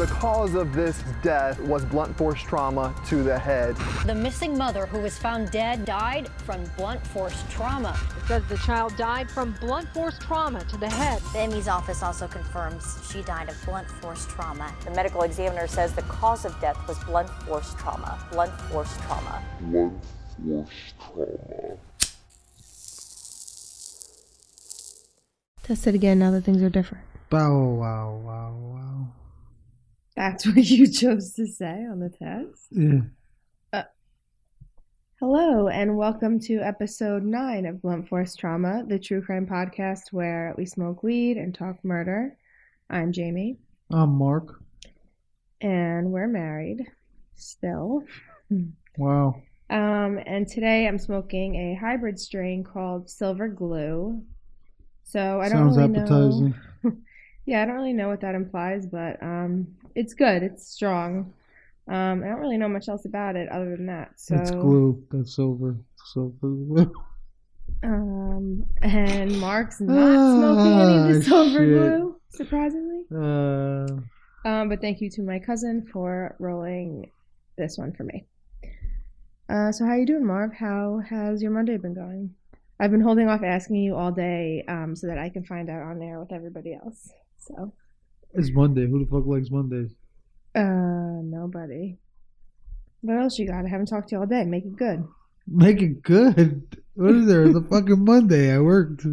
The cause of this death was blunt force trauma to the head. The missing mother who was found dead died from blunt force trauma. It says the child died from blunt force trauma to the head. The ME's office also confirms she died of blunt force trauma. The medical examiner says the cause of death was blunt force trauma. Blunt force trauma. Blunt force trauma. Test it again now that things are different. Bow wow wow wow. That's what you chose to say on the test? Yeah. Hello, and welcome to episode 9 of Blunt Force Trauma, the true crime podcast where we smoke weed and talk murder. I'm Jamie, I'm Mark. and we're married still. Wow. Um, and today I'm smoking a hybrid strain called Silver Glue. So I don't really appetizing. know. yeah, I don't really know what that implies, but um, it's good. It's strong. Um, I don't really know much else about it other than that. So It's glue. That's silver. Silver glue. Um, and Mark's not smoking any of the Ah, silver shit. glue, surprisingly. Uh, Um, but thank you to my cousin for rolling this one for me. Uh, so how you doing, Marv? How has your Monday been going? I've been holding off asking you all day, um, so that I can find out on air with everybody else. So, it's Monday. Who the fuck likes Mondays? uh, nobody. What else you got? I haven't talked to you all day. Make it good. Make it good. What is there? It's a fucking Monday. I worked.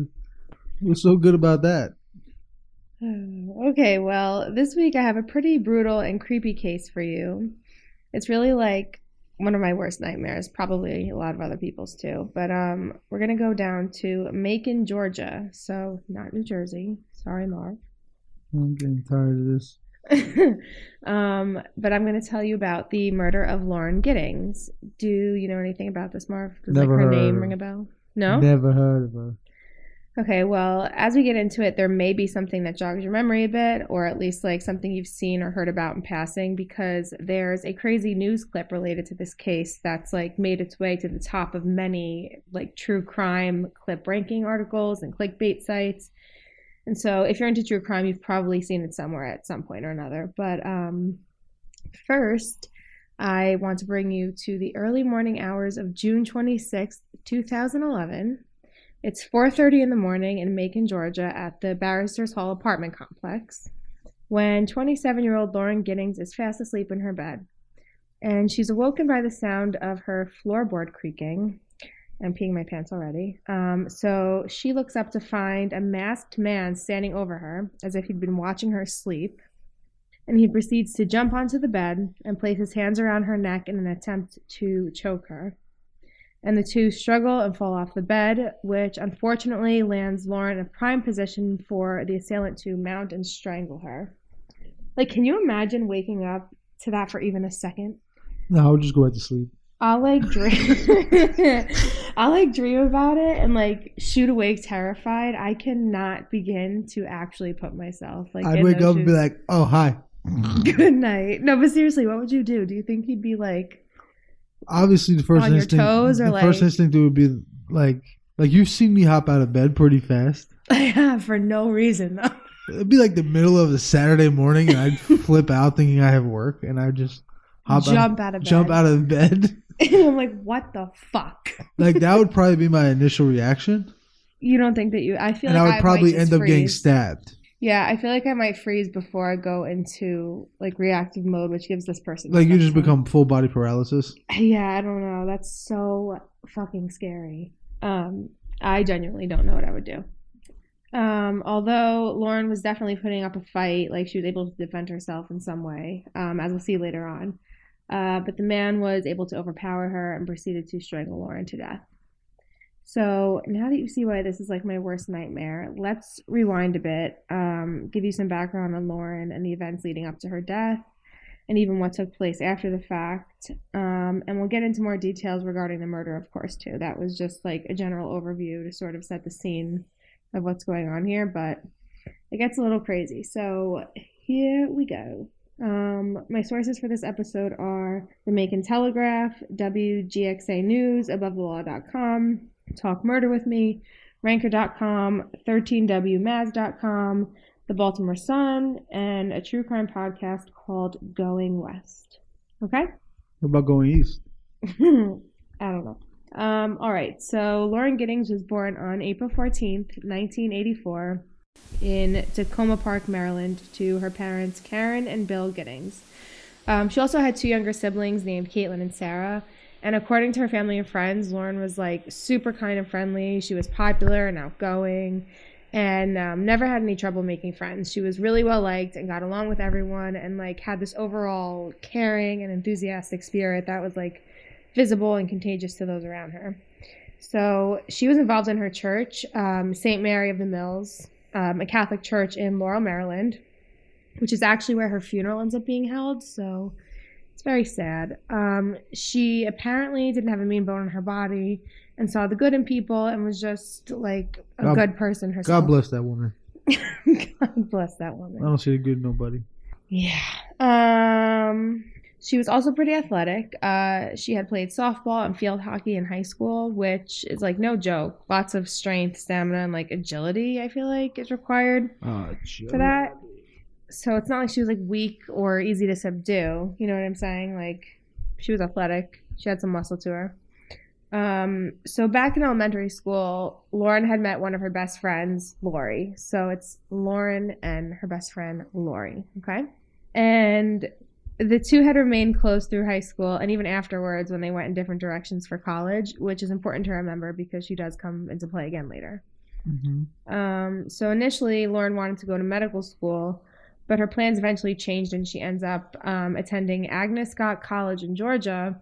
What's so good about that? Okay, well, this week I have a pretty brutal and creepy case for you. It's really like one of my worst nightmares, probably a lot of other people's too. But um, we're gonna go down to Macon, Georgia, so not New Jersey. Sorry, Marv. I'm getting tired of this. um, but I'm gonna tell you about the murder of Lauren Giddings. Do you know anything about this, Marv? Does Never like her name ring a bell? No. Never heard of her. Okay, well, as we get into it, there may be something that jogs your memory a bit, or at least like something you've seen or heard about in passing, because there's a crazy news clip related to this case that's like made its way to the top of many like true crime clip ranking articles and clickbait sites. And so, if you're into true crime, you've probably seen it somewhere at some point or another. But um, first, I want to bring you to the early morning hours of June 26, 2011. It's 4:30 in the morning in Macon, Georgia, at the Barristers Hall apartment complex, when 27-year-old Lauren Giddings is fast asleep in her bed, and she's awoken by the sound of her floorboard creaking. I'm peeing my pants already. Um, so she looks up to find a masked man standing over her, as if he'd been watching her sleep. And he proceeds to jump onto the bed and place his hands around her neck in an attempt to choke her and the two struggle and fall off the bed, which unfortunately lands Lauren in a prime position for the assailant to mount and strangle her. Like, can you imagine waking up to that for even a second? No, I'll just go back to sleep. I'll like dream. I'll like dream about it and like shoot awake terrified. I cannot begin to actually put myself like. I'd wake up and be like, "Oh, hi." "Good night." No, but seriously, what would you do? Do you think he'd be like? Obviously, the first On your instinct, toes or the first instinct would be like, like you've seen me hop out of bed pretty fast. I have for no reason though. It'd be like the middle of a Saturday morning, and I'd flip out thinking I have work, and I'd just hop Jump out, out of jump out of bed. And I'm like, what the fuck? like that would probably be my initial reaction, You don't think that you? I feel and like I would probably end up getting stabbed. Yeah, I feel like I might freeze before I go into like reactive mode, which gives this person Like you just time. become full body paralysis. Yeah, I don't know. That's so fucking scary. Um, I genuinely don't know what I would do. Um, although Lauren was definitely putting up a fight, like she was able to defend herself in some way, um, as we'll see later on. Uh, but the man was able to overpower her and proceeded to strangle Lauren to death. So now that you see why this is like my worst nightmare, let's rewind a bit, um, give you some background on Lauren and the events leading up to her death, and even what took place after the fact. Um, and we'll get into more details regarding the murder, of course, too. That was just like a general overview to sort of set the scene of what's going on here, but it gets a little crazy. So here we go. Um, my sources for this episode are the Macon Telegraph, WGXA News, AboveTheLaw.com, Talk Murder with Me, Ranker.com, 13WMaz.com, the Baltimore Sun, and a true crime podcast called Going West. Okay? What about going east? I don't know. Um, all right, so Lauren Giddings was born on April 14th, 1984, in Takoma Park, Maryland, to her parents Karen and Bill Giddings. Um, she also had two younger siblings named Caitlin and Sarah. And according to her family and friends, Lauren was like super kind and friendly. She was popular and outgoing and um, never had any trouble making friends. She was really well liked and got along with everyone and like had this overall caring and enthusiastic spirit that was like visible and contagious to those around her. So she was involved in her church, um, St. Mary of the Mills, um, a Catholic church in Laurel, Maryland, which is actually where her funeral ends up being held. So it's very sad. Um, she apparently didn't have a mean bone in her body and saw the good in people and was just like a God- good person herself. God bless that woman. God bless that woman. I don't see the good in nobody. Yeah. Um she was also pretty athletic. Uh she had played softball and field hockey in high school, which is like no joke. Lots of strength, stamina, and like agility, I feel like is required Oh, for that. So it's not like she was like weak or easy to subdue. You know what I'm saying? Like she was athletic. She had some muscle to her. Um, so back in elementary school, Lauren had met one of her best friends, Lori. So it's Lauren and her best friend, Lori. Okay. And the two had remained close through high school and even afterwards when they went in different directions for college, which is important to remember because she does come into play again later. Mm-hmm. Um, so initially, Lauren wanted to go to medical school, but her plans eventually changed, and she ends up um, attending Agnes Scott College in Georgia,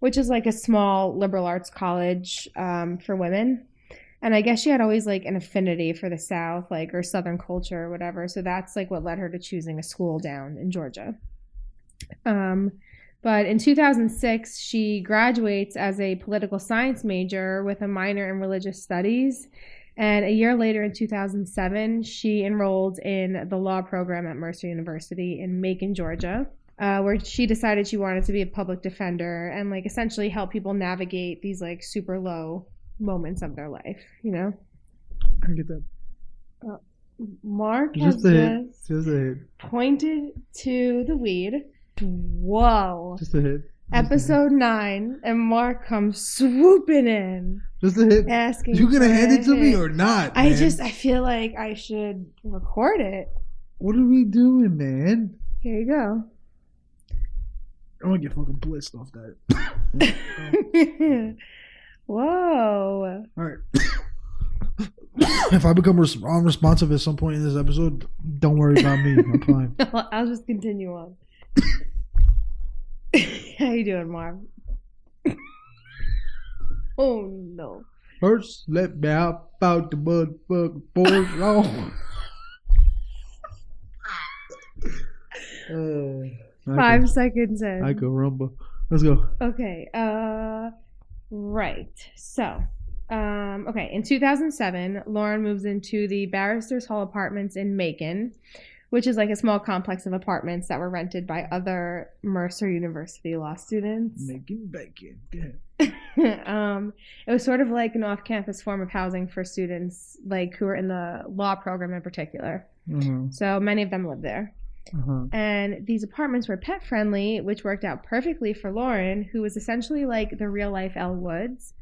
which is like a small liberal arts college um, for women. And I guess she had always like an affinity for the South, like or Southern culture or whatever. So that's like what led her to choosing a school down in Georgia. Um, but in 2006, she graduates as a political science major with a minor in religious studies. And a year later, in 2007, she enrolled in the law program at Mercer University in Macon, Georgia, uh, where she decided she wanted to be a public defender and, like, essentially help people navigate these, like, super low moments of their life, you know? I get that. Mark has Just a just Just a pointed to the weed. Whoa. Just a hit. Episode 9, and Mark comes swooping in, Just a hit. asking. You gonna hand it to me or not? I man? just I feel like I should record it. What are we doing, man? Here you go. I'm gonna get fucking blitzed off that. Whoa. All right. if I become res- unresponsive at some point in this episode, don't worry about me. I'm fine. I'll just continue on. How you doing, Marv? oh no. First, let me out about the motherfucking force wrong. uh, Five seconds in. I could rumble. Let's go. Okay. Uh, right. So, um, okay. In 2007, Lauren moves into the Barristers Hall Apartments in Macon, which is like a small complex of apartments that were rented by other Mercer University law students. Making bacon. Yeah. um, it was sort of like an off-campus form of housing for students, like who were in the law program in particular. Uh-huh. So many of them lived there. Uh-huh. And these apartments were pet friendly, which worked out perfectly for Lauren, who was essentially like the real life Elle Woods.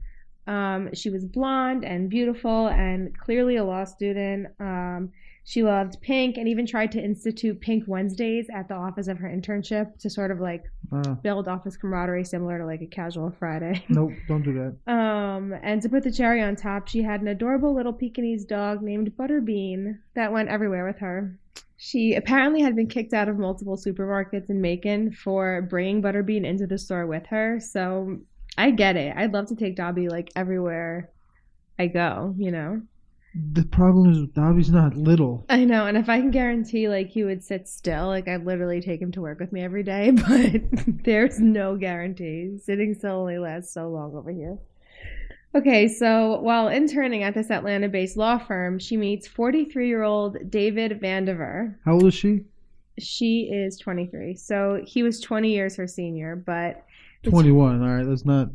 Um, she was blonde and beautiful and clearly a law student. Um, she loved pink and even tried to institute Pink Wednesdays at the office of her internship to sort of like Uh, build office camaraderie similar to like a casual Friday. nope, don't do that. Um, and to put the cherry on top, she had an adorable little Pekingese dog named Butterbean that went everywhere with her. She apparently had been kicked out of multiple supermarkets in Macon for bringing Butterbean into the store with her. So I get it. I'd love to take Dobby like everywhere I go, you know? The problem is Dobby's not little. I know. And if I can guarantee like he would sit still, like I'd literally take him to work with me every day, but there's no guarantee. Sitting still only lasts so long over here. Okay, so while interning at this Atlanta based law firm, she meets 43 year old David Vandiver. How old is she? She is 23. So he was 20 years her senior, but 21. All right, that's not.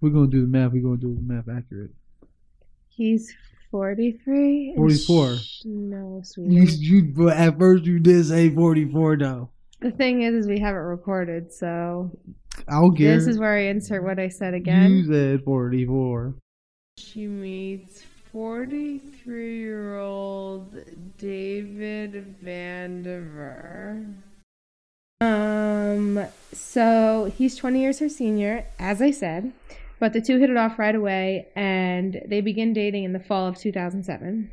We're going to do the math. We're going to do the math accurate. he's 43? 44. No, You, sweetie. you, but at first you did say 44 though. The thing is, is we haven't recorded, so I'll get this is where I insert what I said You again. said 44. She meets 43 year old David Vandiver. Um, so he's 20 years her senior, as I said, but the two hit it off right away and they begin dating in the fall of 2007.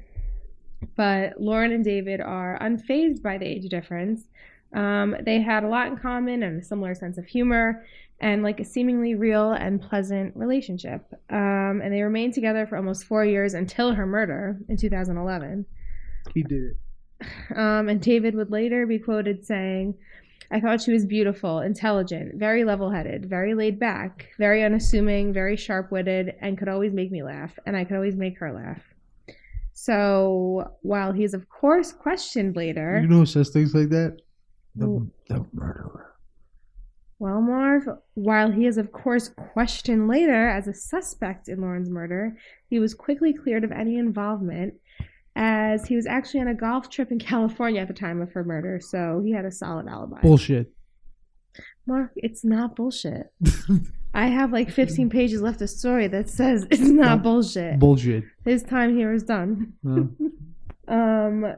But Lauren and David are unfazed by the age difference. Um, they had a lot in common and a similar sense of humor and like a seemingly real and pleasant relationship. Um, and they remained together for almost four years until her murder in 2011. He did it. Um, and David would later be quoted saying, I thought she was beautiful, intelligent, very level headed, very laid back, very unassuming, very sharp witted, and could always make me laugh, and I could always make her laugh. So while he's, of course, questioned later. You know who says things like that? The, the murderer. Well, Marv, while he is, of course, questioned later as a suspect in Lauren's murder, he was quickly cleared of any involvement as he was actually on a golf trip in California at the time of her murder, so he had a solid alibi. Bullshit. Mark, it's not bullshit. I have like 15 pages left of story that says it's not bullshit. Bullshit. His time here is done. No. Um,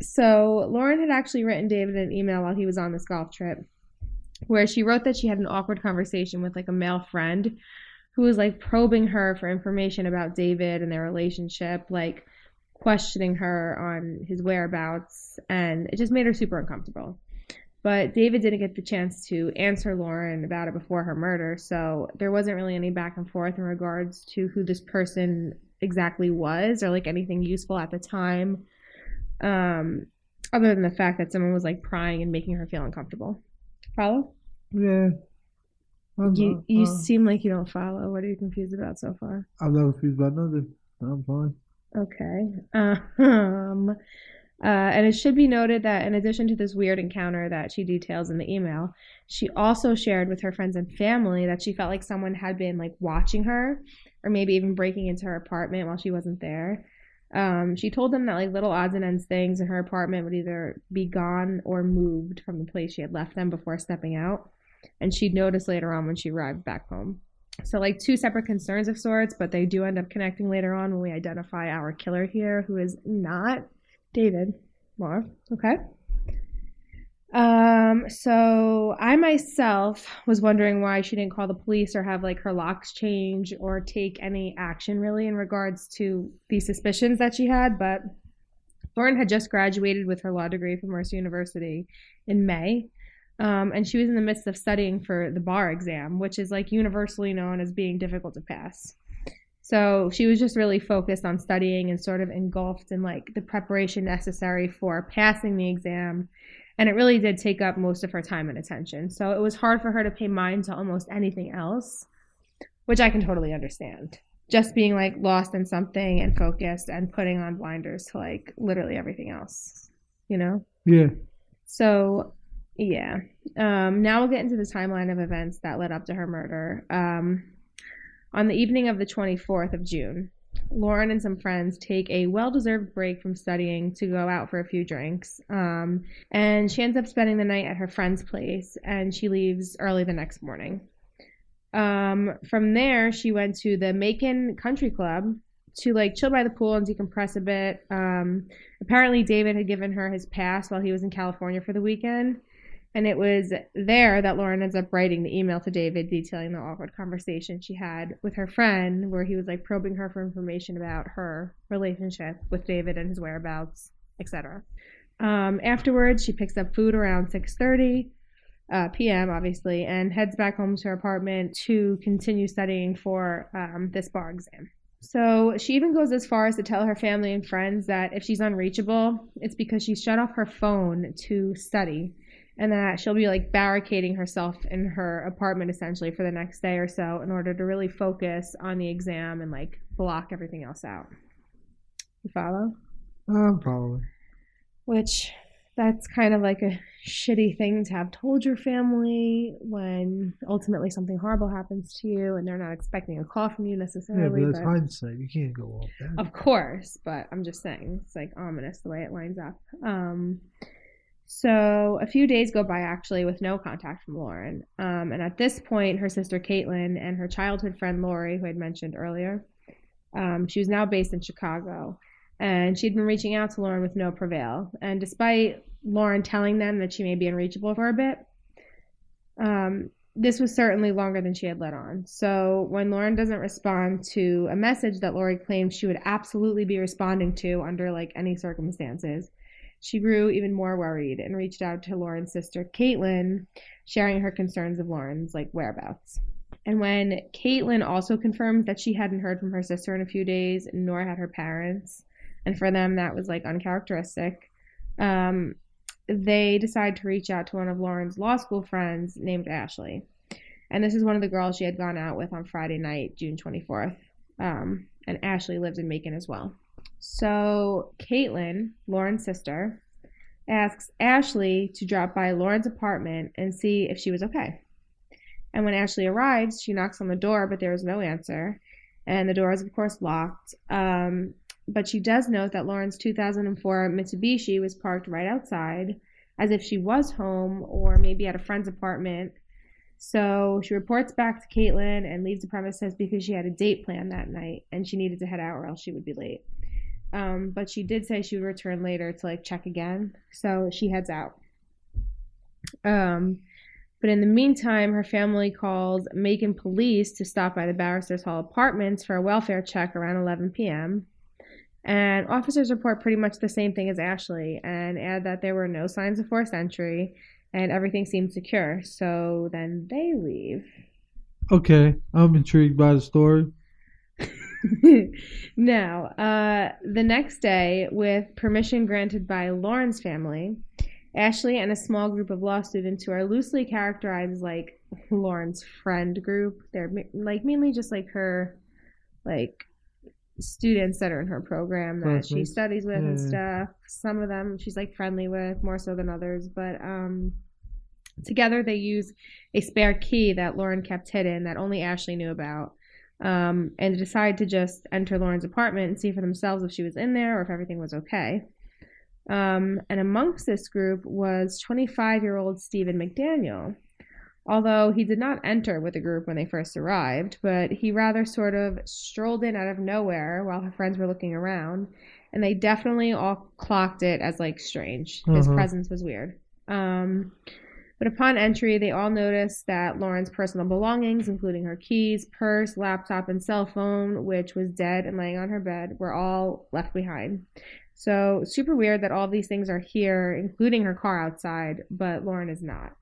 so Lauren had actually written David an email while he was on this golf trip, where she wrote that she had an awkward conversation with like a male friend, who was like probing her for information about David and their relationship, like questioning her on his whereabouts, and it just made her super uncomfortable. But David didn't get the chance to answer Lauren about it before her murder, so there wasn't really any back and forth in regards to who this person exactly was or like anything useful at the time um other than the fact that someone was like prying and making her feel uncomfortable follow Yeah. I'm, you you uh, seem like you don't follow what are you confused about so far I'm not confused about nothing. I'm fine. Okay um uh, and it should be noted that in addition to this weird encounter that she details in the email, she also shared with her friends and family that she felt like someone had been like watching her or maybe even breaking into her apartment while she wasn't there. Um, she told them that like little odds and ends things in her apartment would either be gone or moved from the place she had left them before stepping out. And she'd notice later on when she arrived back home. So, like two separate concerns of sorts, but they do end up connecting later on when we identify our killer here, who is not David Marv. Okay. Um, so I myself was wondering why she didn't call the police or have like her locks change or take any action really in regards to the suspicions that she had, but Lauren had just graduated with her law degree from Mercer University in May. Um, and she was in the midst of studying for the bar exam, which is like universally known as being difficult to pass. So she was just really focused on studying and sort of engulfed in like the preparation necessary for passing the exam. And it really did take up most of her time and attention. So it was hard for her to pay mind to almost anything else, which I can totally understand. Just being like lost in something and focused and putting on blinders to like literally everything else, you know? Yeah. So, yeah. Um, now we'll get into the timeline of events that led up to her murder. Um, on the evening of the 24th of June, Lauren and some friends take a well deserved break from studying to go out for a few drinks. Um, and she ends up spending the night at her friend's place and she leaves early the next morning. Um, from there, she went to the Macon Country Club to like chill by the pool and decompress a bit. Um, apparently, David had given her his pass while he was in California for the weekend. And it was there that Lauren ends up writing the email to David detailing the awkward conversation she had with her friend, where he was like probing her for information about her relationship with David and his whereabouts, etc. Um, afterwards, she picks up food around 6:30 uh, p.m. obviously, and heads back home to her apartment to continue studying for um, this bar exam. So she even goes as far as to tell her family and friends that if she's unreachable, it's because she shut off her phone to study and that she'll be like barricading herself in her apartment essentially for the next day or so in order to really focus on the exam and like block everything else out. You follow? I'm probably. Which that's kind of like a shitty thing to have told your family when ultimately something horrible happens to you and they're not expecting a call from you Yeah, necessarily. but that's but- hindsight. You can't go off that. of course, but I'm just saying it's like ominous the way it lines up. Um, so a few days go by actually with no contact from Lauren. Um, and at this point, her sister Caitlin and her childhood friend Lori, who I'd mentioned earlier, um, she was now based in Chicago, and she'd been reaching out to Lauren with no prevail. And despite Lauren telling them that she may be unreachable for a bit, um, this was certainly longer than she had let on. So when Lauren doesn't respond to a message that Lori claimed she would absolutely be responding to under like any circumstances, she grew even more worried and reached out to Lauren's sister Caitlin, sharing her concerns of Lauren's like whereabouts. And when Caitlin also confirmed that she hadn't heard from her sister in a few days, nor had her parents, and for them that was like uncharacteristic, um, they decided to reach out to one of Lauren's law school friends named Ashley. And this is one of the girls she had gone out with on Friday night, June 24th. Um, and Ashley lives in Macon as well. So Caitlin, Lauren's sister, asks Ashley to drop by Lauren's apartment and see if she was okay. And when Ashley arrives, she knocks on the door, but there is no answer. And the door is, of course, locked. Um, but she does note that Lauren's 2004 Mitsubishi was parked right outside, as if she was home or maybe at a friend's apartment. So she reports back to Caitlin and leaves the premises because she had a date planned that night and she needed to head out or else she would be late. Um, but she did say she would return later to like check again. So she heads out. Um, but in the meantime, her family calls Macon police to stop by the Barristers Hall apartments for a welfare check around 11 p.m. And officers report pretty much the same thing as Ashley and add that there were no signs of forced entry and everything seemed secure. So then they leave. Okay, I'm intrigued by the story. now, uh, the next day, with permission granted by Lauren's family, Ashley and a small group of law students who are loosely characterized as like Lauren's friend group. They're like mainly just like her, like students that are in her program that she studies with and stuff. Some of them she's like friendly with more so than others, but um, together they use a spare key that Lauren kept hidden that only Ashley knew about. Um, and decide to just enter Lauren's apartment and see for themselves if she was in there or if everything was okay. Um, and amongst this group was 25 year old Stephen McDaniel. Although he did not enter with the group when they first arrived, but he rather sort of strolled in out of nowhere while her friends were looking around, and they definitely all clocked it as like strange. His Mhm. presence was weird. Um, but upon entry, they all noticed that Lauren's personal belongings, including her keys, purse, laptop, and cell phone, which was dead and laying on her bed, were all left behind. So, super weird that all these things are here, including her car outside, but Lauren is not.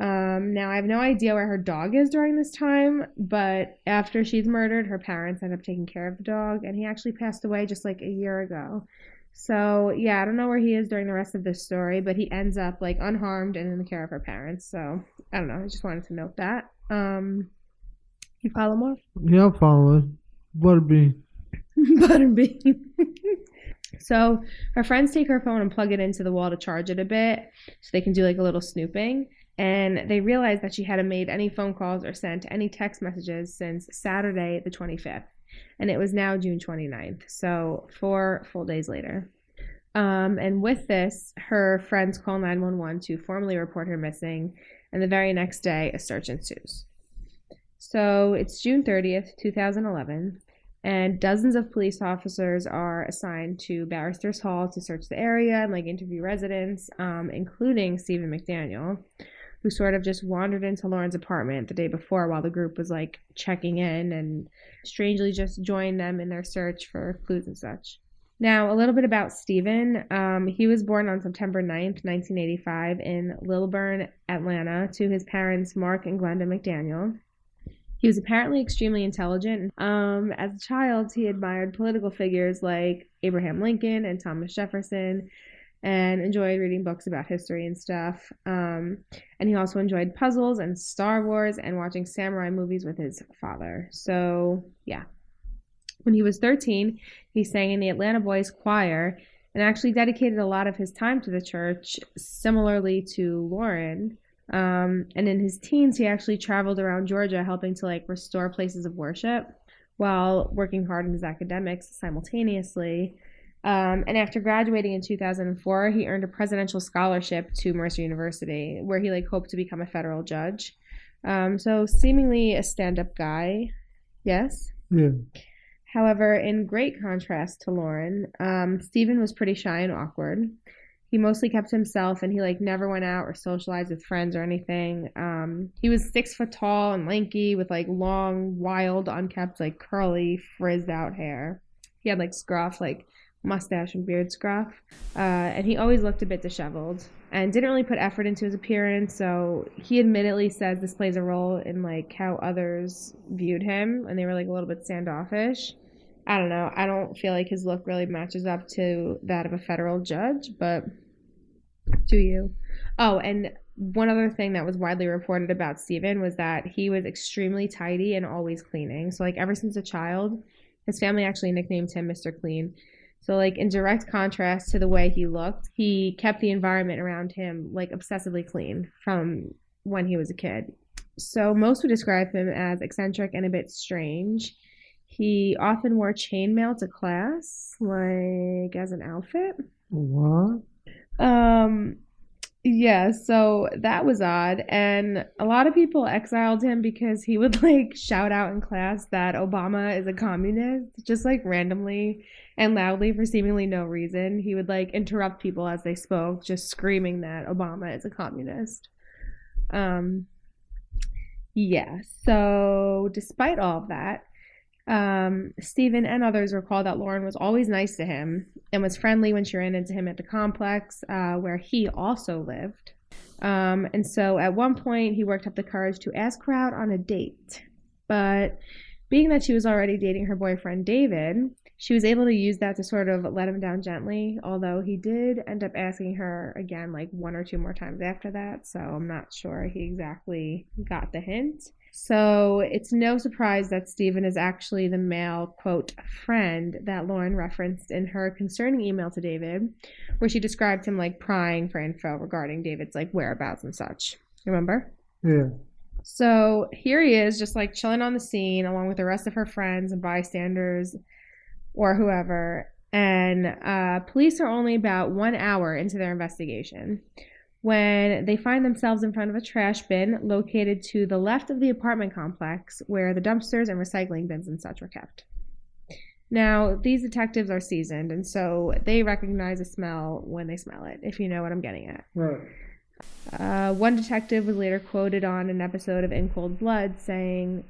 Um, now, I have no idea where her dog is during this time, but after she's murdered, her parents end up taking care of the dog, and he actually passed away just like a year ago. So, yeah, I don't know where he is during the rest of this story, but he ends up like unharmed and in the care of her parents. So, I don't know. I just wanted to note that. Um, you follow more? Yeah, I'm following. Butterbean. Butterbean. so her friends take her phone and plug it into the wall to charge it a bit so they can do like a little snooping. And they realize that she hadn't made any phone calls or sent any text messages since Saturday, the 25th. And it was now June 29th. So four full days later. Um, and with this, her friends call 911 to formally report her missing. And the very next day, a search ensues. So it's June 30th, 2011 and dozens of police officers are assigned to Barristers Hall to search the area and like interview residents, um, including Stephen McDaniel, who sort of just wandered into Lauren's apartment the day before while the group was like checking in and strangely just joined them in their search for clues and such. Now, a little bit about Stephen. Um, he was born on September 9th, 1985, in Lilburn, Atlanta, to his parents, Mark and Glenda McDaniel. He was apparently extremely intelligent. Um, as a child, he admired political figures like Abraham Lincoln and Thomas Jefferson and enjoyed reading books about history and stuff. Um, and he also enjoyed puzzles and Star Wars and watching samurai movies with his father. So, yeah. When he was 13, he sang in the Atlanta Boys Choir and actually dedicated a lot of his time to the church, similarly to Lauren. Um, and in his teens, he actually traveled around Georgia helping to like restore places of worship while working hard in his academics simultaneously. Um, and after graduating in 2004, he earned a presidential scholarship to Mercer University, where he like hoped to become a federal judge. Um, so seemingly a stand-up guy, yes. Yeah. However, in great contrast to Lauren, um, Stephen was pretty shy and awkward. He mostly kept himself, and he like never went out or socialized with friends or anything. Um, he was six foot tall and lanky, with like long, wild, unkept, like curly, frizzed out hair. He had like scruff, like mustache and beard scruff, uh, and he always looked a bit disheveled and didn't really put effort into his appearance. So he admittedly says this plays a role in like how others viewed him, and they were like a little bit standoffish. I don't know. I don't feel like his look really matches up to that of a federal judge, but do you? Oh, and one other thing that was widely reported about Stephen was that he was extremely tidy and always cleaning. So, like, ever since a child, his family actually nicknamed him Mr. Clean. So, like, in direct contrast to the way he looked, he kept the environment around him, like, obsessively clean from when he was a kid. So, most would describe him as eccentric and a bit strange. He often wore chainmail to class, like as an outfit. What? Um, yeah, so that was odd. And a lot of people exiled him because he would like shout out in class that Obama is a communist, just like randomly and loudly for seemingly no reason. He would like interrupt people as they spoke, just screaming that Obama is a communist. Um, yeah, so despite all of that, um, Stephen and others recall that Lauren was always nice to him and was friendly when she ran into him at the complex uh, where he also lived. Um, and so at one point, he worked up the courage to ask her out on a date. But being that she was already dating her boyfriend David, she was able to use that to sort of let him down gently, although he did end up asking her again like one or two more times after that. So I'm not sure he exactly got the hint. So it's no surprise that Stephen is actually the male, quote, friend that Lauren referenced in her concerning email to David, where she described him like prying for info regarding David's like whereabouts and such. Remember? Yeah. So here he is, just like chilling on the scene along with the rest of her friends and bystanders or whoever. And uh, police are only about one hour into their investigation when they find themselves in front of a trash bin located to the left of the apartment complex where the dumpsters and recycling bins and such were kept. Now, these detectives are seasoned, and so they recognize a smell when they smell it, if you know what I'm getting at. Right. Uh, one detective was later quoted on an episode of In Cold Blood saying,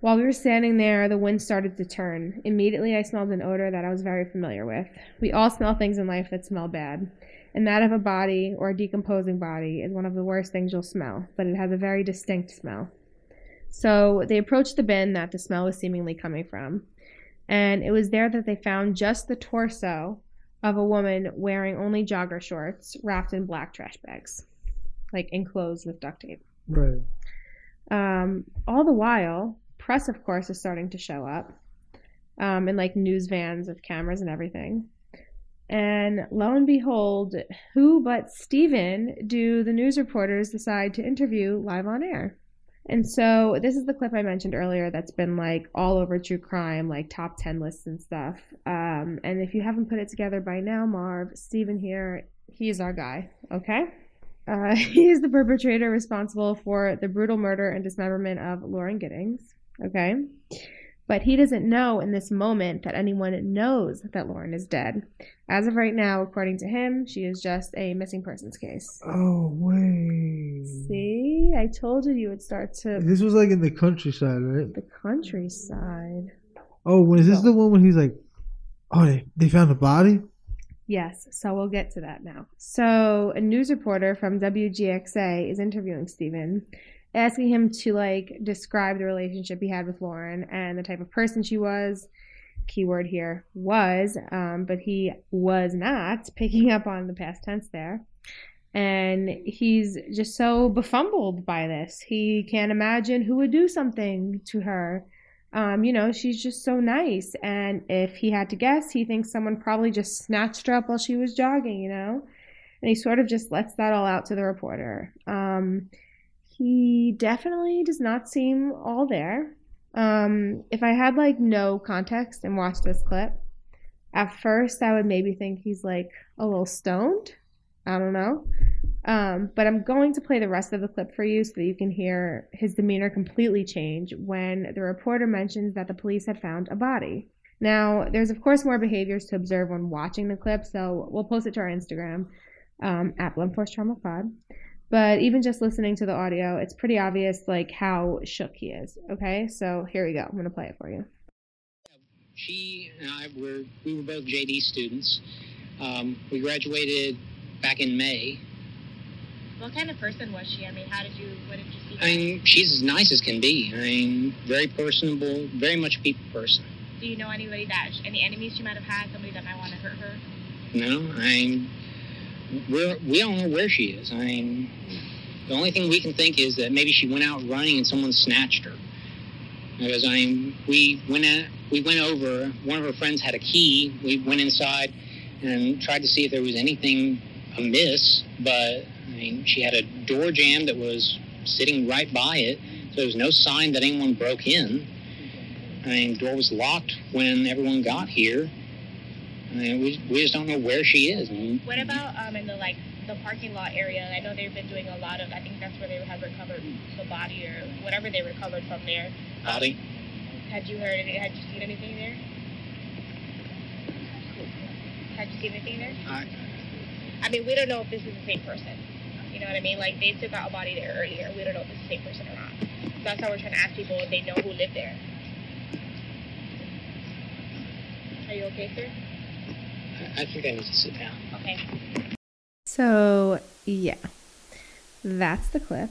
While we were standing there, the wind started to turn. Immediately, I smelled an odor that I was very familiar with. We all smell things in life that smell bad and that of a body or a decomposing body is one of the worst things you'll smell, but it has a very distinct smell. So they approached the bin that the smell was seemingly coming from, and it was there that they found just the torso of a woman wearing only jogger shorts wrapped in black trash bags, like enclosed with duct tape. Right. Um, all the while, press, of course, is starting to show up um, in like news vans with cameras and everything. And lo and behold, who but Stephen do the news reporters decide to interview live on air? And so this is the clip I mentioned earlier that's been like all over true crime, like top 10 lists and stuff. Um, and if you haven't put it together by now, Marv, Stephen here, he's our guy, okay? Uh, he is the perpetrator responsible for the brutal murder and dismemberment of Lauren Giddings, okay? But he doesn't know in this moment that anyone knows that Lauren is dead. As of right now, according to him, she is just a missing persons case. Oh wait. See, I told you you would start to This was like in the countryside, right? the countryside. Oh, was this the one when he's like, oh, they, they found a body? Yes, so we'll get to that now. So, a news reporter from WGXA is interviewing Stephen, asking him to like describe the relationship he had with Lauren and the type of person she was. Keyword here was, um, but he was not picking up on the past tense there. And he's just so befumbled by this. He can't imagine who would do something to her Um, you know, she's just so nice. And if he had to guess, he thinks someone probably just snatched her up while she was jogging, you know? And he sort of just lets that all out to the reporter. Um, he definitely does not seem all there. Um, if I had like no context and watched this clip, at first I would maybe think he's like a little stoned. I don't know. Um, but I'm going to play the rest of the clip for you so that you can hear his demeanor completely change when the reporter mentions that the police had found a body. Now, there's of course more behaviors to observe when watching the clip, so we'll post it to our Instagram um, at Blunt Force Trauma Pod. But even just listening to the audio, it's pretty obvious like how shook he is. Okay, so here we go. I'm gonna play it for you. She and I were we were both JD students. Um, we graduated back in May. What kind of person was she? I mean, how did you, what did you see? I mean, she's as nice as can be. I mean, very personable, very much a people person. Do you know anybody that, any enemies she might have had, somebody that might want to hurt her? No, I mean, we're, we don't know where she is. I mean, the only thing we can think is that maybe she went out running and someone snatched her. Because I mean, we went at, we went over. One of her friends had a key. We went inside and tried to see if there was anything amiss, but I mean, she had a door jamb that was sitting right by it, so there was no sign that anyone broke in. I mean, the door was locked when everyone got here. I mean, we, we just don't know where she is. I mean, What about um, in the like the parking lot area? I know they've been doing a lot of. I think that's where they have recovered the body or whatever they recovered from there. body. Had you heard? Any, had you seen anything there? Had you seen anything there? I, I mean, we don't know if this is the same person. You know what I mean? Like they took out a body there earlier. We don't know if it's the same person or not. So that's how we're trying to ask people if they know who lived there. Are you okay, sir? I think I need to sit down. Okay. So yeah, that's the clip.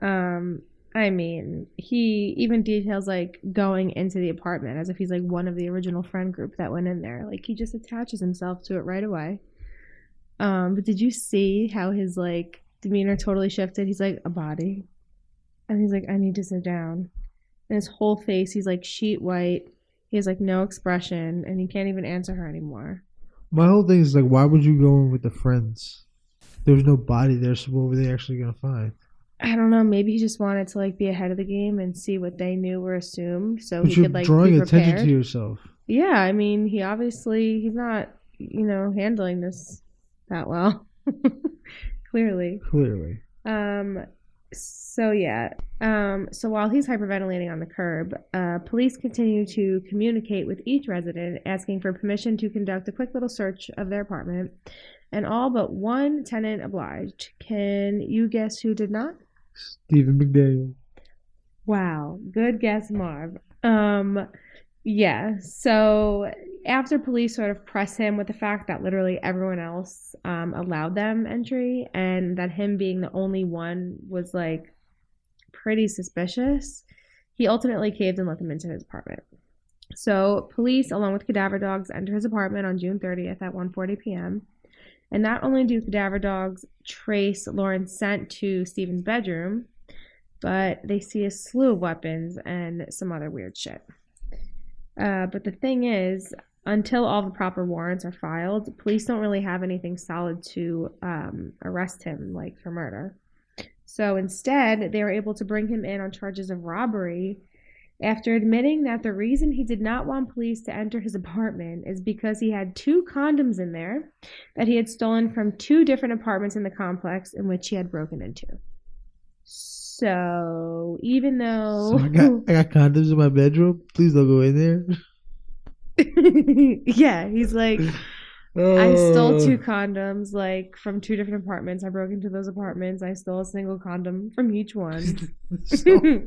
Um, I mean, he even details like going into the apartment as if he's like one of the original friend group that went in there. Like he just attaches himself to it right away. Um, but did you see how his like demeanor totally shifted? He's like a body, and he's like, I need to sit down. And his whole face, he's like sheet white. He has like no expression, and he can't even answer her anymore. My whole thing is like, why would you go in with the friends? There was no body there, so what were they actually gonna find? I don't know. Maybe he just wanted to like be ahead of the game and see what they knew or assumed, so But he could like drawing be attention to yourself. Yeah, I mean, he obviously he's not, you know, handling this that well. Clearly. Clearly, Um so yeah. Um so while he's hyperventilating on the curb, uh police continue to communicate with each resident asking for permission to conduct a quick little search of their apartment. And all but one tenant obliged. Can you guess who did not? Stephen McDaniel. Wow, good guess, Marv. Um, yeah. So after police sort of press him with the fact that literally everyone else um, allowed them entry, and that him being the only one was like pretty suspicious, he ultimately caved and let them into his apartment. So police, along with cadaver dogs, enter his apartment on June 30th at 1:40 p.m. And not only do cadaver dogs trace Lauren's scent to Stephen's bedroom, but they see a slew of weapons and some other weird shit. Uh, but the thing is, until all the proper warrants are filed, police don't really have anything solid to um, arrest him, like for murder. So instead, they were able to bring him in on charges of robbery after admitting that the reason he did not want police to enter his apartment is because he had two condoms in there that he had stolen from two different apartments in the complex in which he had broken into. So even though So I got I got condoms in my bedroom. Please don't go in there. yeah, he's like, I stole two condoms, like from two different apartments. I broke into those apartments. I stole a single condom from each one. so,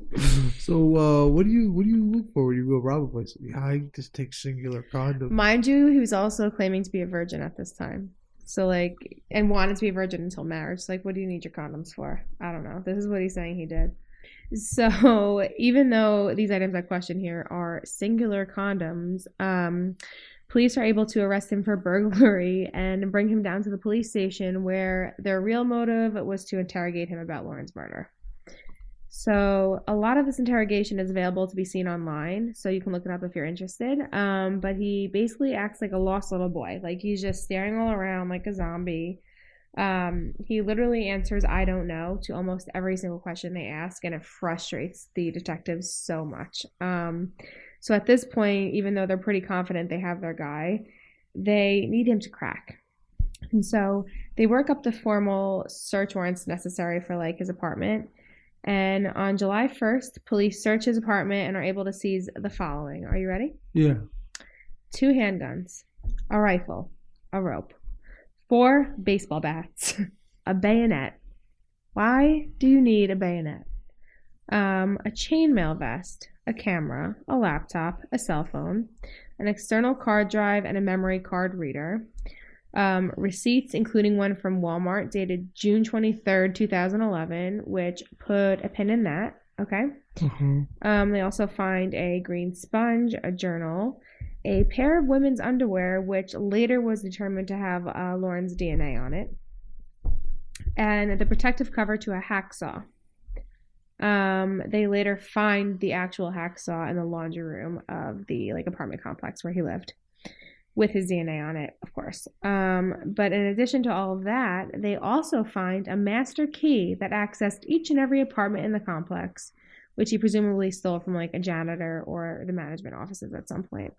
so uh, what do you what do you look for when you go rob a place? I just take singular condoms. Mind you, he was also claiming to be a virgin at this time. So like, and wanted to be a virgin until marriage. Like, what do you need your condoms for? I don't know. This is what he's saying he did. So even though these items I question here are singular condoms, um, police are able to arrest him for burglary and bring him down to the police station where their real motive was to interrogate him about Lauren's murder. So a lot of this interrogation is available to be seen online, so you can look it up if you're interested. Um, but he basically acts like a lost little boy, like he's just staring all around like a zombie. Um, he literally answers "I don't know" to almost every single question they ask, and it frustrates the detectives so much. Um, so at this point, even though they're pretty confident they have their guy, they need him to crack. And so they work up the formal search warrants necessary for like his apartment. And on July 1st, police search his apartment and are able to seize the following. Are you ready? Yeah. Two handguns, a rifle, a rope, four baseball bats, a bayonet. Why do you need a bayonet? Um, a chainmail vest, a camera, a laptop, a cell phone, an external card drive, and a memory card reader. Um, receipts, including one from Walmart dated June 23rd, 2011, which put a pin in that. Okay. Uh-huh. Um, they also find a green sponge, a journal, a pair of women's underwear, which later was determined to have uh, Lauren's DNA on it, and the protective cover to a hacksaw. Um, they later find the actual hacksaw in the laundry room of the like apartment complex where he lived with his DNA on it, of course. Um, but in addition to all of that, they also find a master key that accessed each and every apartment in the complex, which he presumably stole from like a janitor or the management offices at some point.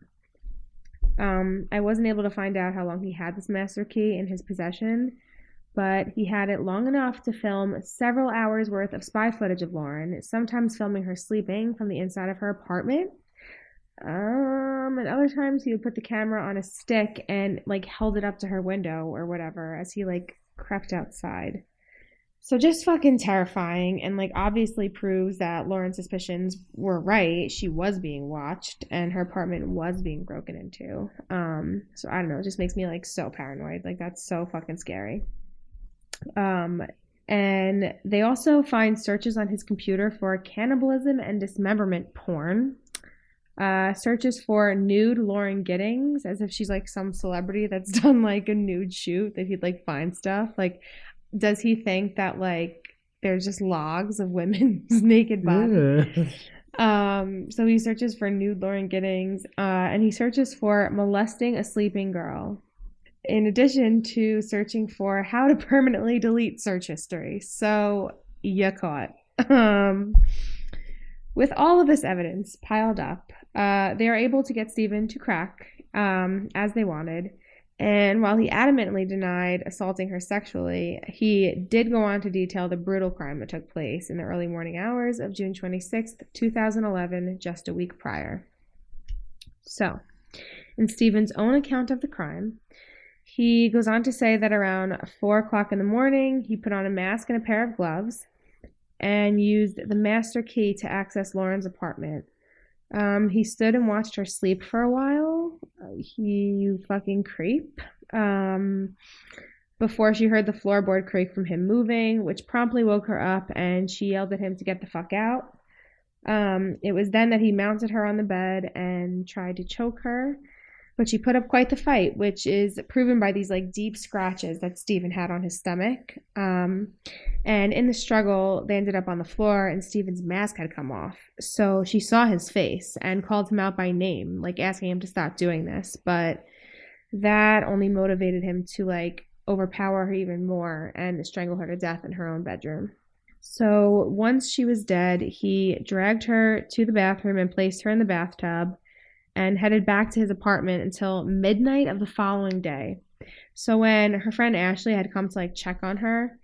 Um, I wasn't able to find out how long he had this master key in his possession, but he had it long enough to film several hours worth of spy footage of Lauren, sometimes filming her sleeping from the inside of her apartment. Um, and other times he would put the camera on a stick and like held it up to her window or whatever as he like crept outside. So just fucking terrifying and like obviously proves that Lauren's suspicions were right. She was being watched and her apartment was being broken into. Um, so I don't know, it just makes me like so paranoid. Like that's so fucking scary. Um, and they also find searches on his computer for cannibalism and dismemberment porn. Uh, searches for nude Lauren Giddings, as if she's like some celebrity that's done like a nude shoot, that he'd like find stuff. Like, does he think that like there's just logs of women's naked bodies? Yeah. Um, so he searches for nude Lauren Giddings, uh, and he searches for molesting a sleeping girl. In addition to searching for how to permanently delete search history. So you caught. Um, with all of this evidence piled up, uh, they are able to get Stephen to crack um, as they wanted. And while he adamantly denied assaulting her sexually, he did go on to detail the brutal crime that took place in the early morning hours of June 26th, 2011, just a week prior. So, in Stephen's own account of the crime, he goes on to say that around 4 o'clock in the morning, he put on a mask and a pair of gloves and used the master key to access Lauren's apartment. Um, he stood and watched her sleep for a while. He you fucking creep. Um, before she heard the floorboard creak from him moving, which promptly woke her up, and she yelled at him to get the fuck out. Um, it was then that he mounted her on the bed and tried to choke her, but she put up quite the fight, which is proven by these like deep scratches that Stephen had on his stomach. Um, and in the struggle, they ended up on the floor, and Stephen's mask had come off. So she saw his face and called him out by name, like asking him to stop doing this. But that only motivated him to like overpower her even more and strangle her to death in her own bedroom. So once she was dead, he dragged her to the bathroom and placed her in the bathtub and headed back to his apartment until midnight of the following day. So when her friend Ashley had come to like check on her,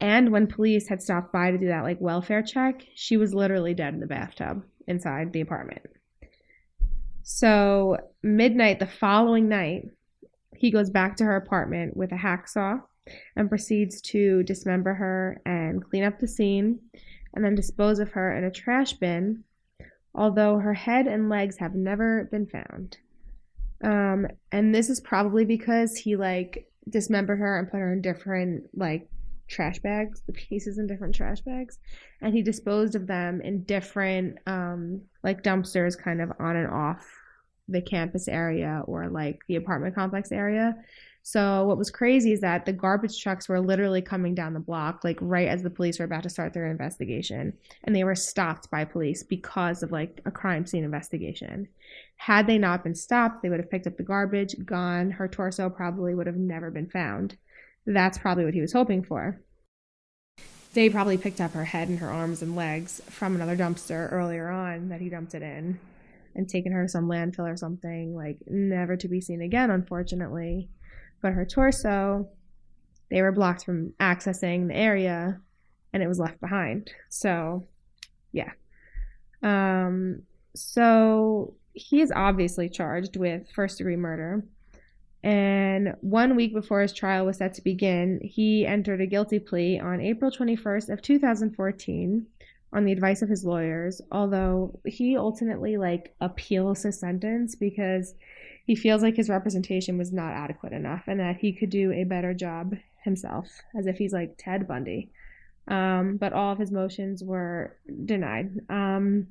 and when police had stopped by to do that like welfare check, she was literally dead in the bathtub inside the apartment. So, midnight the following night, he goes back to her apartment with a hacksaw and proceeds to dismember her and clean up the scene and then dispose of her in a trash bin, although her head and legs have never been found. Um, and this is probably because he like dismembered her and put her in different like trash bags, the pieces in different trash bags, and he disposed of them in different um like dumpsters kind of on and off the campus area or like the apartment complex area. So what was crazy is that the garbage trucks were literally coming down the block, like right as the police were about to start their investigation, and they were stopped by police because of like a crime scene investigation. Had they not been stopped, they would have picked up the garbage, gone. Her torso probably would have never been found. That's probably what he was hoping for. They probably picked up her head and her arms and legs from another dumpster earlier on that he dumped it in and taken her to some landfill or something, like never to be seen again, unfortunately. But her torso, they were blocked from accessing the area and it was left behind. So, yeah. Um, so he is obviously charged with first degree murder. And one week before his trial was set to begin, he entered a guilty plea on April 21st of 2014 on the advice of his lawyers, although he ultimately like appeals his sentence because he feels like his representation was not adequate enough and that he could do a better job himself, as if he's like Ted Bundy. Um, but all of his motions were denied. Um,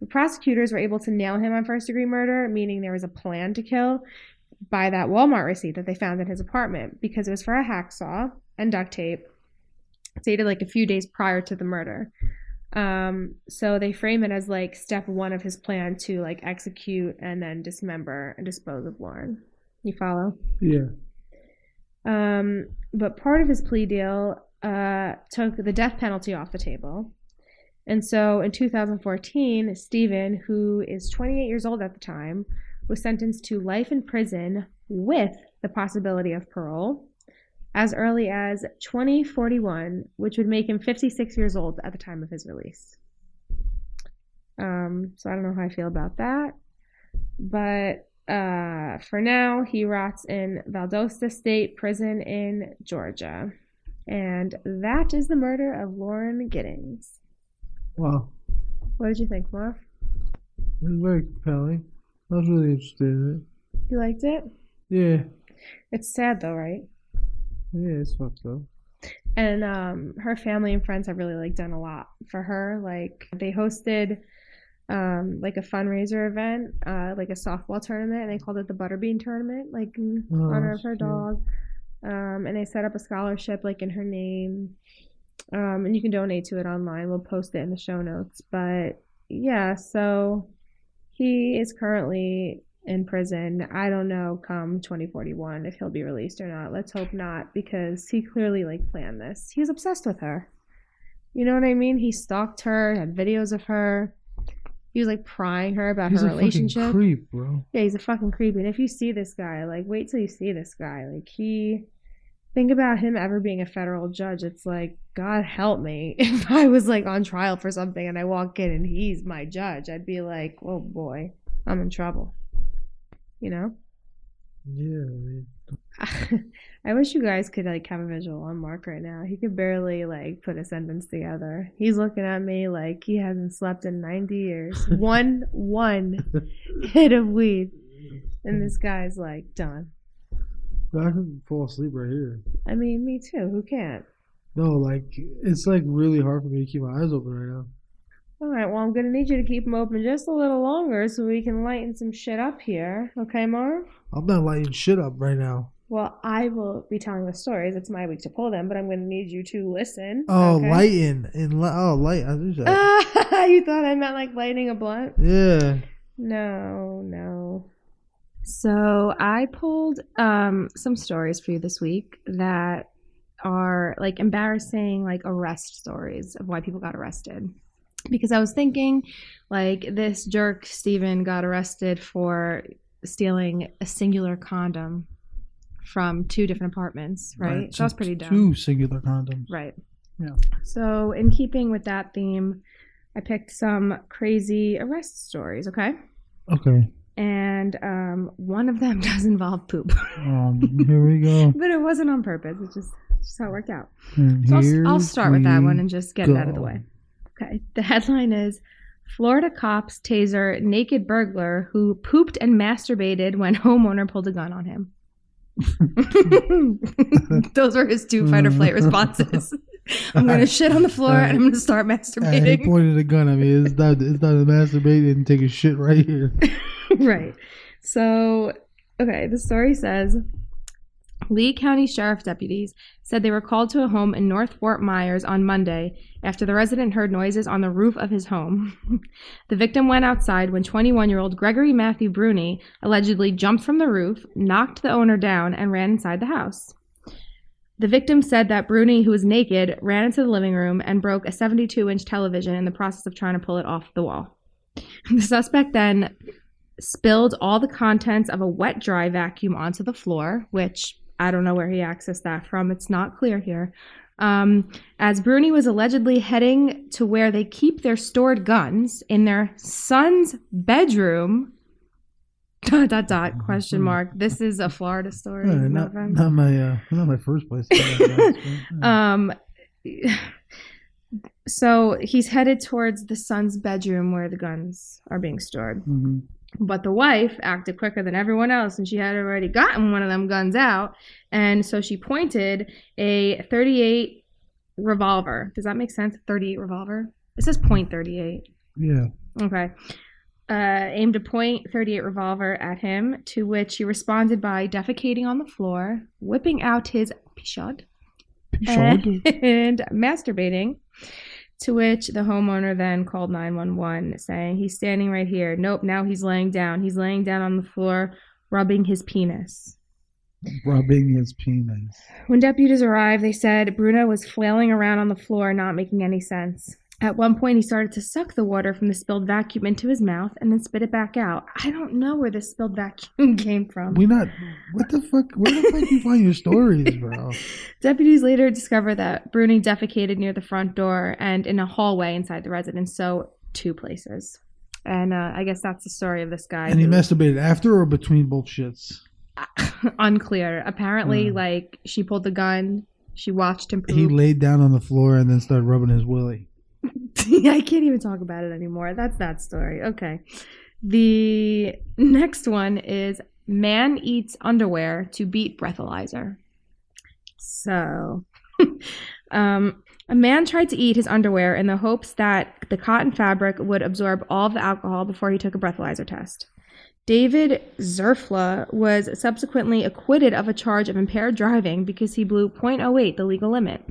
the prosecutors were able to nail him on first degree murder, meaning there was a plan to kill, by that Walmart receipt that they found in his apartment because it was for a hacksaw and duct tape dated like a few days prior to the murder. Um, so they frame it as like step one of his plan to like execute and then dismember and dispose of Lauren. You follow? Yeah. Um, but part of his plea deal uh, took the death penalty off the table. And so in 2014, Stephen, who is 28 years old at the time, was sentenced to life in prison with the possibility of parole as early as 2041, which would make him 56 years old at the time of his release. Um, so I don't know how I feel about that. But uh, for now, he rots in Valdosta State Prison in Georgia. And that is the murder of Lauren Giddings. Wow. What did you think, Marv? It was very compelling. I was really interested in it. You liked it? it. Yeah. It's sad though, right? Yeah, it's fucked up. and um her family and friends have really like done a lot for her. Like they hosted um like a fundraiser event uh like a softball tournament and they called it the butterbean tournament like in Oh, honor of her shit. dog. Um and they set up a scholarship like in her name. Um and you can donate to it online. We'll post it in the show notes. But yeah so he is currently in prison. I don't know come 2041 if he'll be released or not. Let's hope not because he clearly like planned this. He was obsessed with her. You know what I mean? He stalked her, had videos of her. He was like prying her about He's her a relationship. fucking creep, bro. Yeah, he's a fucking creep. And if you see this guy, like, wait till you see this guy. Like, he. Think about him ever being a federal judge. It's like, God help me. If I was like on trial for something and I walk in and he's my judge, I'd be like, oh boy, I'm in trouble. You know? Yeah, I I wish you guys could like have a visual on Marv right now. He could barely like put a sentence together. He's looking at me like he hasn't slept in 90 years. one one hit of weed. And this guy's like done. I can fall asleep right here. I mean, me too. Who can't? No, like it's like really hard for me to keep my eyes open right now. All right, well, I'm going to need you to keep them open just a little longer so we can lighten some shit up here. Okay, Marv? I'm not lighting shit up right now. Well, I will be telling the stories. It's my week to pull them, but I'm going to need you to listen. Oh, okay? lighting and li- oh, light. I just, Ah, you thought I meant like lighting a blunt? yeah. No, no. So I pulled um, some stories for you this week that are like embarrassing, like arrest stories of why people got arrested. Because I was thinking, like, this jerk, Stephen, got arrested for stealing a singular condom from two different apartments, right? so that was pretty dumb. Two singular condoms. Right. Yeah. So, in keeping with that theme, I picked some crazy arrest stories, okay? Okay. And um, one of them does involve poop. Um, here we go. but it wasn't on purpose. It's just, it's just how it worked out. And So I'll, I'll start with that one and just get it out of the way. Okay. The headline is Florida cops taser naked burglar who pooped and masturbated when homeowner pulled a gun on him. Those were his two fight or flight responses. I'm gonna shit on the floor and I'm gonna start And he masturbating. pointed a gun at me. It's not. It's not a masturbate and take a shit right here. right. So, okay, the story says Lee County Sheriff deputies said they were called to a home in North Fort Myers on Monday after the resident heard noises on the roof of his home. the victim went outside when 21 year old Gregory Matthew Bruni allegedly jumped from the roof, knocked the owner down, and ran inside the house. The victim said that Bruni, who was naked, ran into the living room and broke a 72 inch television in the process of trying to pull it off the wall. The suspect then spilled all the contents of a wet dry vacuum onto the floor, which I don't know where he accessed that from. It's not clear here. Um, as Bruni was allegedly heading to where they keep their stored guns in their son's bedroom. Dot dot dot question mark. This is a Florida story. No not, not my uh, not my first place. um so he's headed towards the son's bedroom where the guns are being stored Mhm. But the wife acted quicker than everyone else and she had already gotten one of them guns out and so she pointed a 38 revolver does that make sense 38 revolver it says point 38 Yeah. Okay. Uh, aimed a point .38 revolver at him, to which he responded by defecating on the floor, whipping out his pishod, Pishod? and masturbating. To which the homeowner then called 911, saying, He's standing right here. Nope, now he's laying down. He's laying down on the floor, rubbing his penis. Rubbing his penis. When deputies arrived, they said Bruno was flailing around on the floor, not making any sense. At one point, he started to suck the water from the spilled vacuum into his mouth and then spit it back out. I don't know where this spilled vacuum came from. We not. What the fuck? Where the fuck you find your stories, bro? Deputies later discovered that Bruni defecated near the front door and in a hallway inside the residence, so two places. And uh, I guess that's the story of this guy. And he who- masturbated after or between both shits. unclear. Apparently, Hmm. like she pulled the gun, she watched him. Poop. He laid down on the floor and then started rubbing his willy. I can't even talk about it anymore. That's that story. Okay. The next one is man eats underwear to beat breathalyzer. So, um, a man tried to eat his underwear in the hopes that the cotton fabric would absorb all the alcohol before he took a breathalyzer test. David Zerfla was subsequently acquitted of a charge of impaired driving because he blew .08, the legal limit.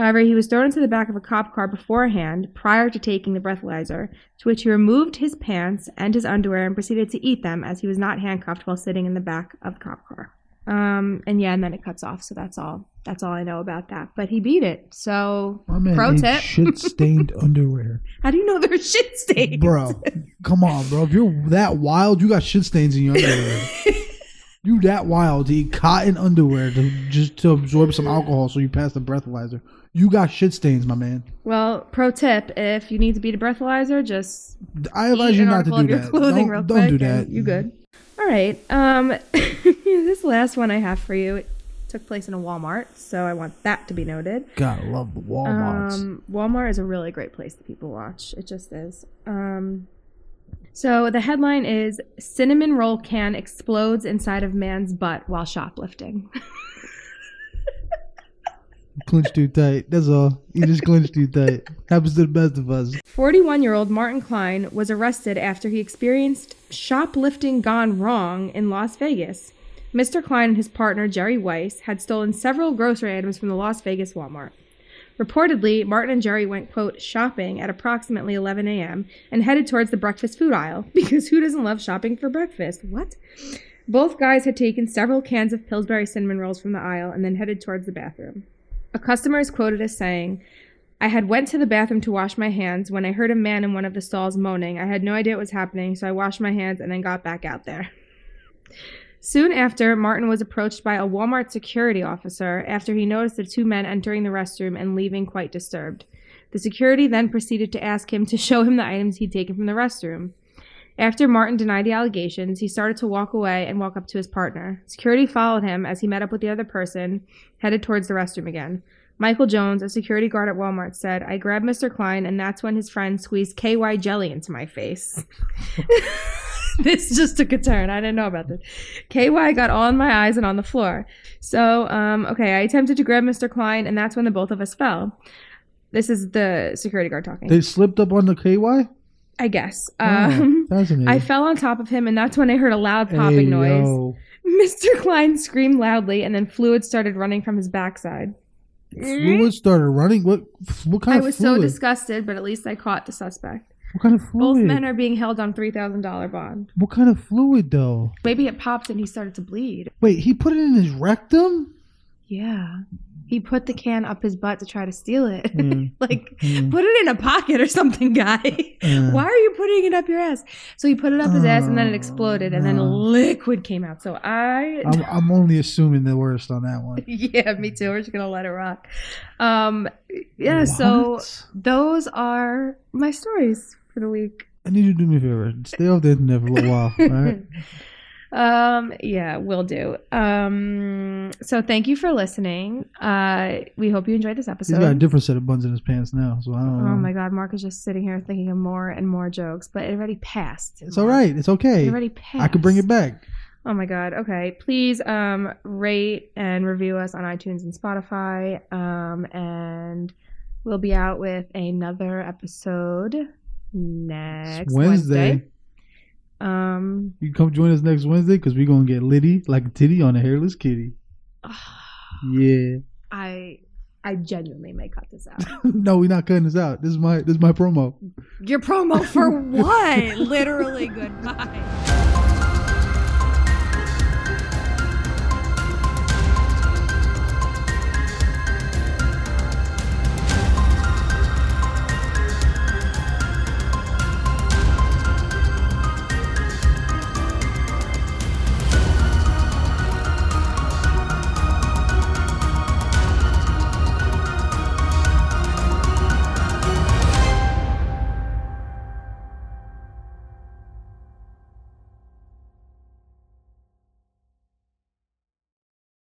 However, he was thrown into the back of a cop car beforehand, prior to taking the breathalyzer, to which he removed his pants and his underwear and proceeded to eat them as he was not handcuffed while sitting in the back of the cop car. Um, and yeah, and then it cuts off. So that's all. That's all I know about that. But he beat it. So My man pro ate tip: shit stained underwear. How do you know they're shit stains, Bro, come on, bro. If you're that wild, you got shit stains in your underwear. you that wild to eat cotton underwear to just to absorb some alcohol so you pass the breathalyzer. You got shit stains, my man. Well, pro tip: if you need to beat a breathalyzer, just I advise you not to do your that. Don't- don't do that. You good? All right. Um, this last one I have for you it took place in a Walmart, so I want that to be noted. Gotta love the Walmarts. Um, Walmart is a really great place that people watch. It just is. Um, so the headline is Cinnamon Roll Can Explodes Inside of Man's Butt While Shoplifting. Clinch too tight. That's all. You just clinch too tight. Happens to the best of us. 41 year old Martin Klein was arrested after he experienced shoplifting gone wrong in Las Vegas. Mr. Klein and his partner Jerry Weiss had stolen several grocery items from the Las Vegas Walmart. Reportedly, Martin and Jerry went, quote, shopping at approximately 11 a.m. and headed towards the breakfast food aisle because who doesn't love shopping for breakfast? What? Both guys had taken several cans of Pillsbury cinnamon rolls from the aisle and then headed towards the bathroom. A customer is quoted as saying, I had went to the bathroom to wash my hands when I heard a man in one of the stalls moaning. I had no idea what was happening, so I washed my hands and then got back out there. Soon after, Martin was approached by a Walmart security officer after he noticed the two men entering the restroom and leaving quite disturbed. The security then proceeded to ask him to show him the items he'd taken from the restroom. After Martin denied the allegations, he started to walk away and walk up to his partner. Security followed him as he met up with the other person, headed towards the restroom again. Michael Jones, a security guard at Walmart, said, I grabbed Mr. Klein, and that's when his friend squeezed KY jelly into my face. this just took a turn. I didn't know about this. KY got all in my eyes and on the floor. So, um, okay, I attempted to grab Mr. Klein, and that's when the both of us fell. This is the security guard talking. They slipped up on the KY? I guess. Oh, Um, fascinating. I fell on top of him, and that's when I heard a loud popping Hey, noise. yo. Mr. Klein screamed loudly, and then fluid started running from his backside. Fluid started running. What? What kind I of I was fluid? so disgusted, but at least I caught the suspect. what kind of fluid? Both men are being held on three thousand dollar bond. what kind of fluid though? Maybe it popped and he started to bleed. Wait, he put it in his rectum? Yeah. He put the can up his butt to try to steal it. Mm. like, Mm. put it in a pocket or something, guy. Uh. Why are you putting it up your ass? So he put it up his ass and then it Oh, exploded and then liquid came out. So I. I'm, I'm only assuming the worst on that one. yeah, me too. We're just going to let it rock. Um, yeah, so those are my stories for the week. I need you to do me a favor. Stay off the internet for a little while. All right. um yeah We'll do um so thank you for listening uh we hope you enjoyed this He's episode got a different set of buns in his pants now, so I don't know. oh my god Marv is just sitting here thinking of more and more jokes but it already passed It's all right. It's okay. it already passed I could bring it back. oh my god okay please um rate and review us on itunes and spotify um and we'll be out with another episode next It's Wednesday. Um You come join us next Wednesday because we're gonna get litty like a titty on a hairless kitty. Yeah. I I genuinely may cut this out. no, we're not cutting this out. This is my this is my promo. Your promo for what? Literally goodbye.